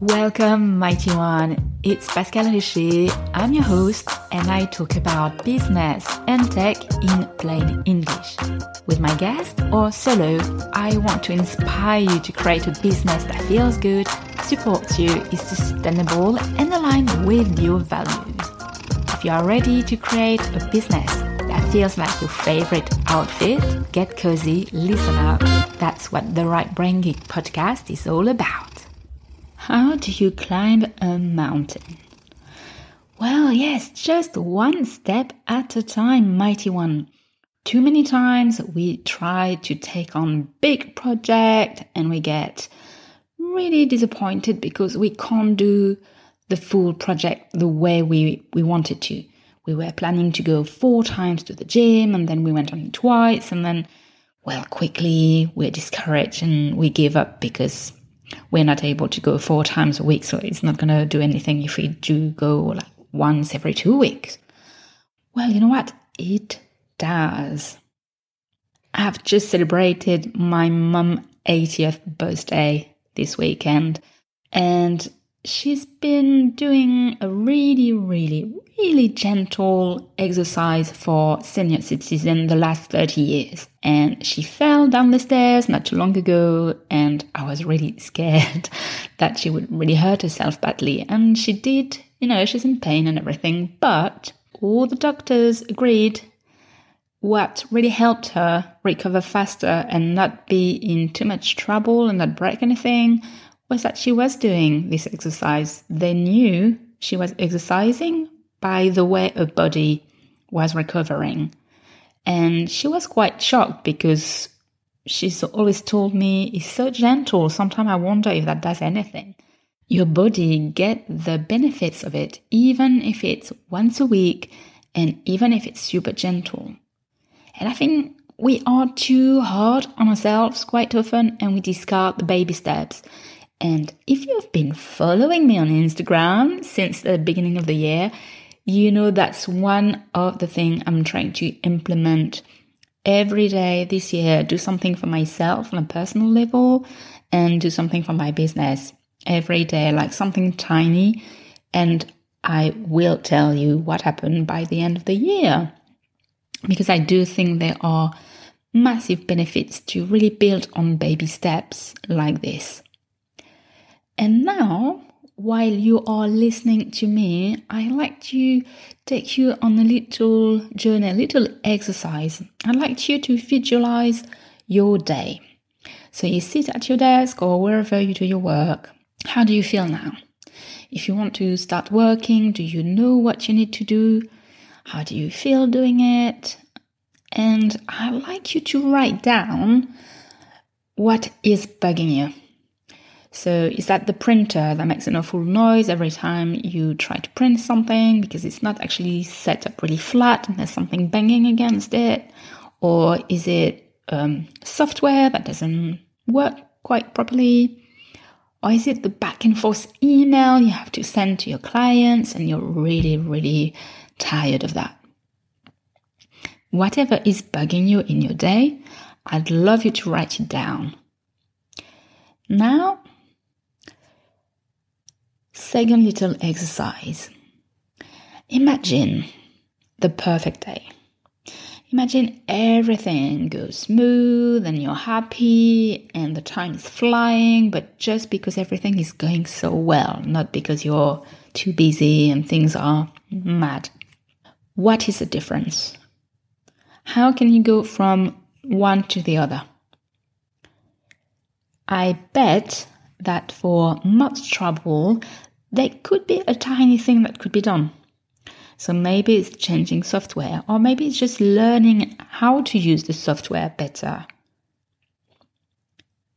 Welcome, mighty one. It's Pascale Richer. I'm your host, and I talk about business and tech in plain English. With my guest or solo, I want to inspire you to create a business that feels good, supports you, is sustainable, and aligned with your values. If you are ready to create a business that feels like your favorite outfit, get cozy, listen up. That's what the Right Brain Geek podcast is all about. How do you climb a mountain? Well, yes, just one step at a time, mighty one. Too many times we try to take on big project and we get really disappointed because we can't do the full project the way we, we wanted to. We were planning to go four times to the gym and then we went only twice and then, well, quickly we're discouraged and we give up because we're not able to go four times a week, so it's not going to do anything if we do go like once every two weeks. Well, you know what? It does. I've just celebrated my mum 80th birthday this weekend, and she's been doing a really, really, really gentle exercise for senior citizens the last 30 years. And she fell down the stairs not too long ago, and I was really scared that she would really hurt herself badly. And she did, you know, she's in pain and everything, but all the doctors agreed what really helped her recover faster and not be in too much trouble and not break anything was that she was doing this exercise. They knew she was exercising by the way her body was recovering. And she was quite shocked because she's always told me it's so gentle. Sometimes I wonder if that does anything. Your body get the benefits of it, even if it's once a week and even if it's super gentle. And I think we are too hard on ourselves quite often and we discard the baby steps. And if you've been following me on Instagram since the beginning of the year, you know that's one of the things I'm trying to implement every day this year. Do something for myself on a personal level and do something for my business every day, like something tiny. And I will tell you what happened by the end of the year. Because I do think there are massive benefits to really build on baby steps like this. And now, while you are listening to me, I'd like to take you on a little journey, a little exercise. I'd like you to visualize your day. So you sit at your desk or wherever you do your work. How do you feel now? If you want to start working, do you know what you need to do? How do you feel doing it? And I'd like you to write down what is bugging you. So is that the printer that makes an awful noise every time you try to print something because it's not actually set up really flat and there's something banging against it? Or is it um, software that doesn't work quite properly? Or is it the back and forth email you have to send to your clients and you're really, really tired of that? Whatever is bugging you in your day, I'd love you to write it down. Now, Second little exercise. Imagine the perfect day. Imagine everything goes smooth and you're happy and the time is flying, but just because everything is going so well, not because you're too busy and things are mad. What is the difference? How can you go from one to the other? I bet that for much trouble, there could be a tiny thing that could be done. So maybe it's changing software, or maybe it's just learning how to use the software better.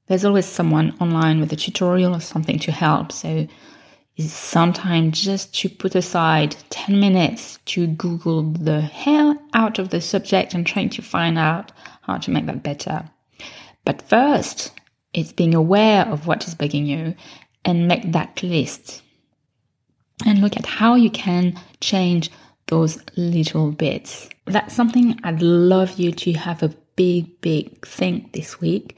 There's always someone online with a tutorial or something to help. So it's sometimes just to put aside 10 minutes to Google the hell out of the subject and trying to find out how to make that better. But first, it's being aware of what is bugging you and make that list and look at how you can change those little bits. That's something I'd love you to have a big, big think this week.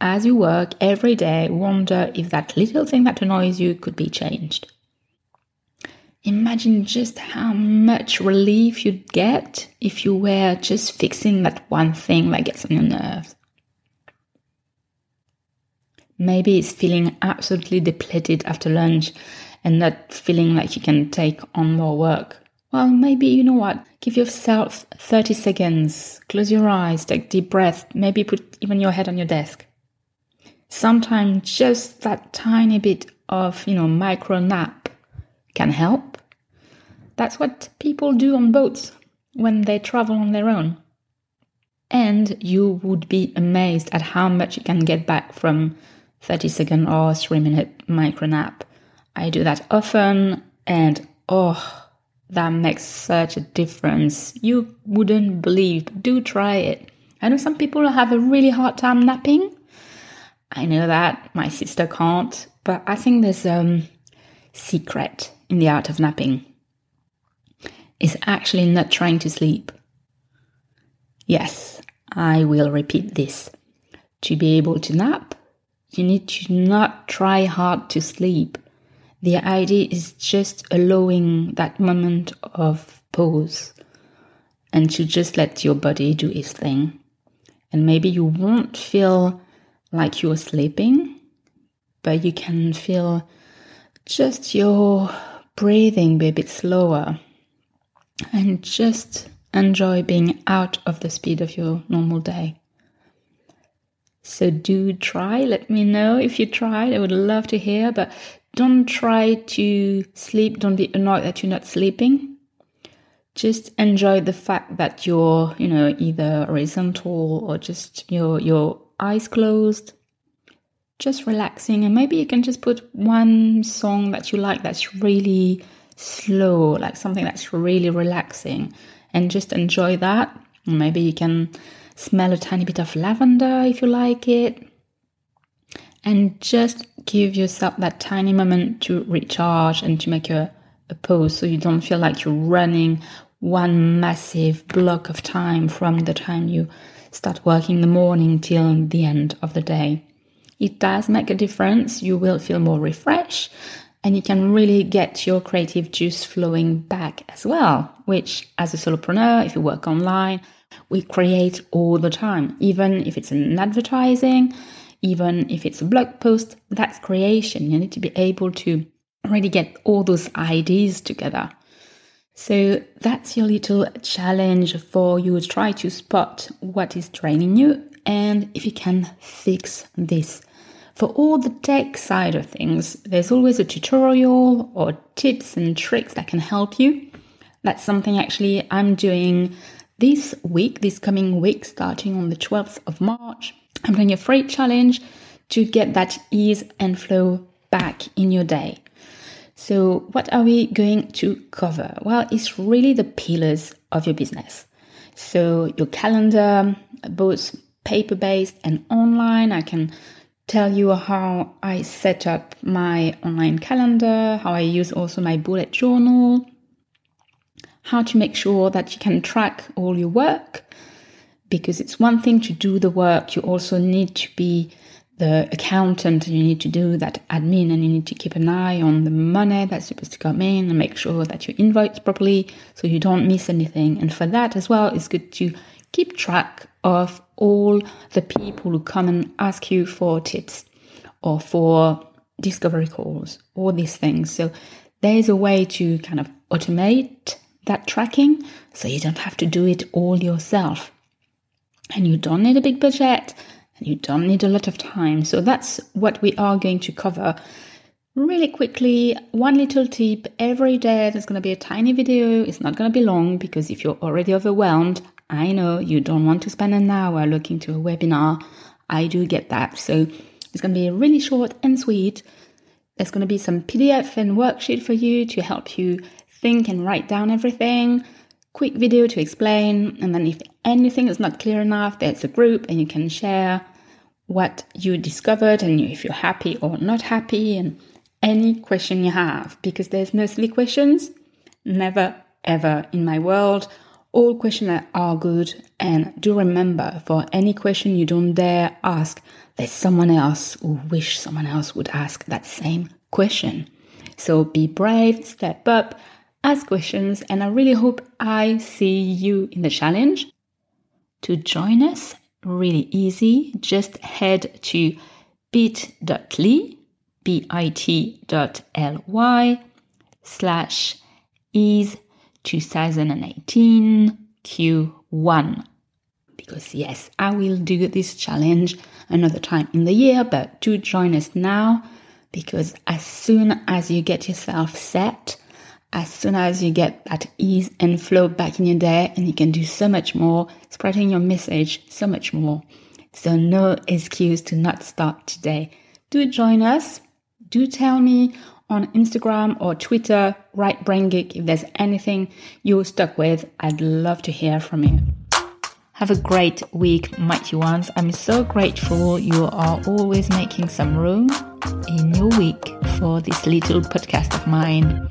as you work every day, wonder if that little thing that annoys you could be changed. Imagine just how much relief you'd get if you were just fixing that one thing that gets on your nerves. Maybe it's feeling absolutely depleted after lunch and not feeling like you can take on more work. Well, maybe you know what? Give yourself 30 seconds, close your eyes, take deep breath, maybe put even your head on your desk. Sometimes just that tiny bit of, you know, micro nap can help. That's what people do on boats when they travel on their own. And you would be amazed at how much you can get back from 30 second or 3 minute micro nap. I do that often and oh, that makes such a difference. You wouldn't believe. Do try it. I know some people have a really hard time napping. I know that my sister can't, but I think there's a um, secret in the art of napping. Is actually not trying to sleep. Yes, I will repeat this. To be able to nap, you need to not try hard to sleep. The idea is just allowing that moment of pause and to just let your body do its thing. And maybe you won't feel like you're sleeping, but you can feel just your breathing be a bit slower and just enjoy being out of the speed of your normal day. So do try. Let me know if you tried. I would love to hear, but don't try to sleep. Don't be annoyed that you're not sleeping. Just enjoy the fact that you're, you know, either horizontal or just your your eyes closed, just relaxing. And maybe you can just put one song that you like that's really slow, like something that's really relaxing, and just enjoy that. Maybe you can smell a tiny bit of lavender if you like it. And just give yourself that tiny moment to recharge and to make a, a pause so you don't feel like you're running one massive block of time from the time you start working in the morning till the end of the day. It does make a difference. You will feel more refreshed and you can really get your creative juice flowing back as well, which as a solopreneur, if you work online, we create all the time, even if it's in advertising, even if it's a blog post, that's creation. You need to be able to really get all those ideas together. So that's your little challenge for you. Try to spot what is draining you and if you can fix this. For all the tech side of things, there's always a tutorial or tips and tricks that can help you. That's something actually I'm doing this week, this coming week, starting on the 12th of March. I'm doing a free challenge to get that ease and flow back in your day. So, what are we going to cover? Well, it's really the pillars of your business. So, your calendar, both paper based and online. I can tell you how I set up my online calendar, how I use also my bullet journal, how to make sure that you can track all your work, because it's one thing to do the work, you also need to be the accountant, and you need to do that admin, and you need to keep an eye on the money that's supposed to come in and make sure that you invoice properly so you don't miss anything. And for that as well, it's good to keep track of all the people who come and ask you for tips or for discovery calls, all these things. So there's a way to kind of automate that tracking so you don't have to do it all yourself and you don't need a big budget and you don't need a lot of time. So that's what we are going to cover. Really quickly, one little tip every day there's going to be a tiny video. It's not going to be long because if you're already overwhelmed, I know you don't want to spend an hour looking to a webinar. I do get that. So it's going to be really short and sweet. There's going to be some PDF and worksheet for you to help you think and write down everything quick video to explain. And then if anything is not clear enough, there's a group and you can share what you discovered and if you're happy or not happy and any question you have because there's no silly questions. Never ever in my world. All questions are good. And do remember for any question you don't dare ask, there's someone else who wish someone else would ask that same question. So be brave, step up, ask questions, and I really hope I see you in the challenge. To join us, really easy, just head to bit.ly, bit.ly slash ease 2018 Q1. Because yes, I will do this challenge another time in the year, but do join us now because as soon as you get yourself set, as soon as you get that ease and flow back in your day and you can do so much more, spreading your message so much more. So no excuse to not start today. Do join us. Do tell me on Instagram or Twitter, Right Brain Geek, if there's anything you're stuck with. I'd love to hear from you. Have a great week, mighty ones. I'm so grateful you are always making some room in your week for this little podcast of mine.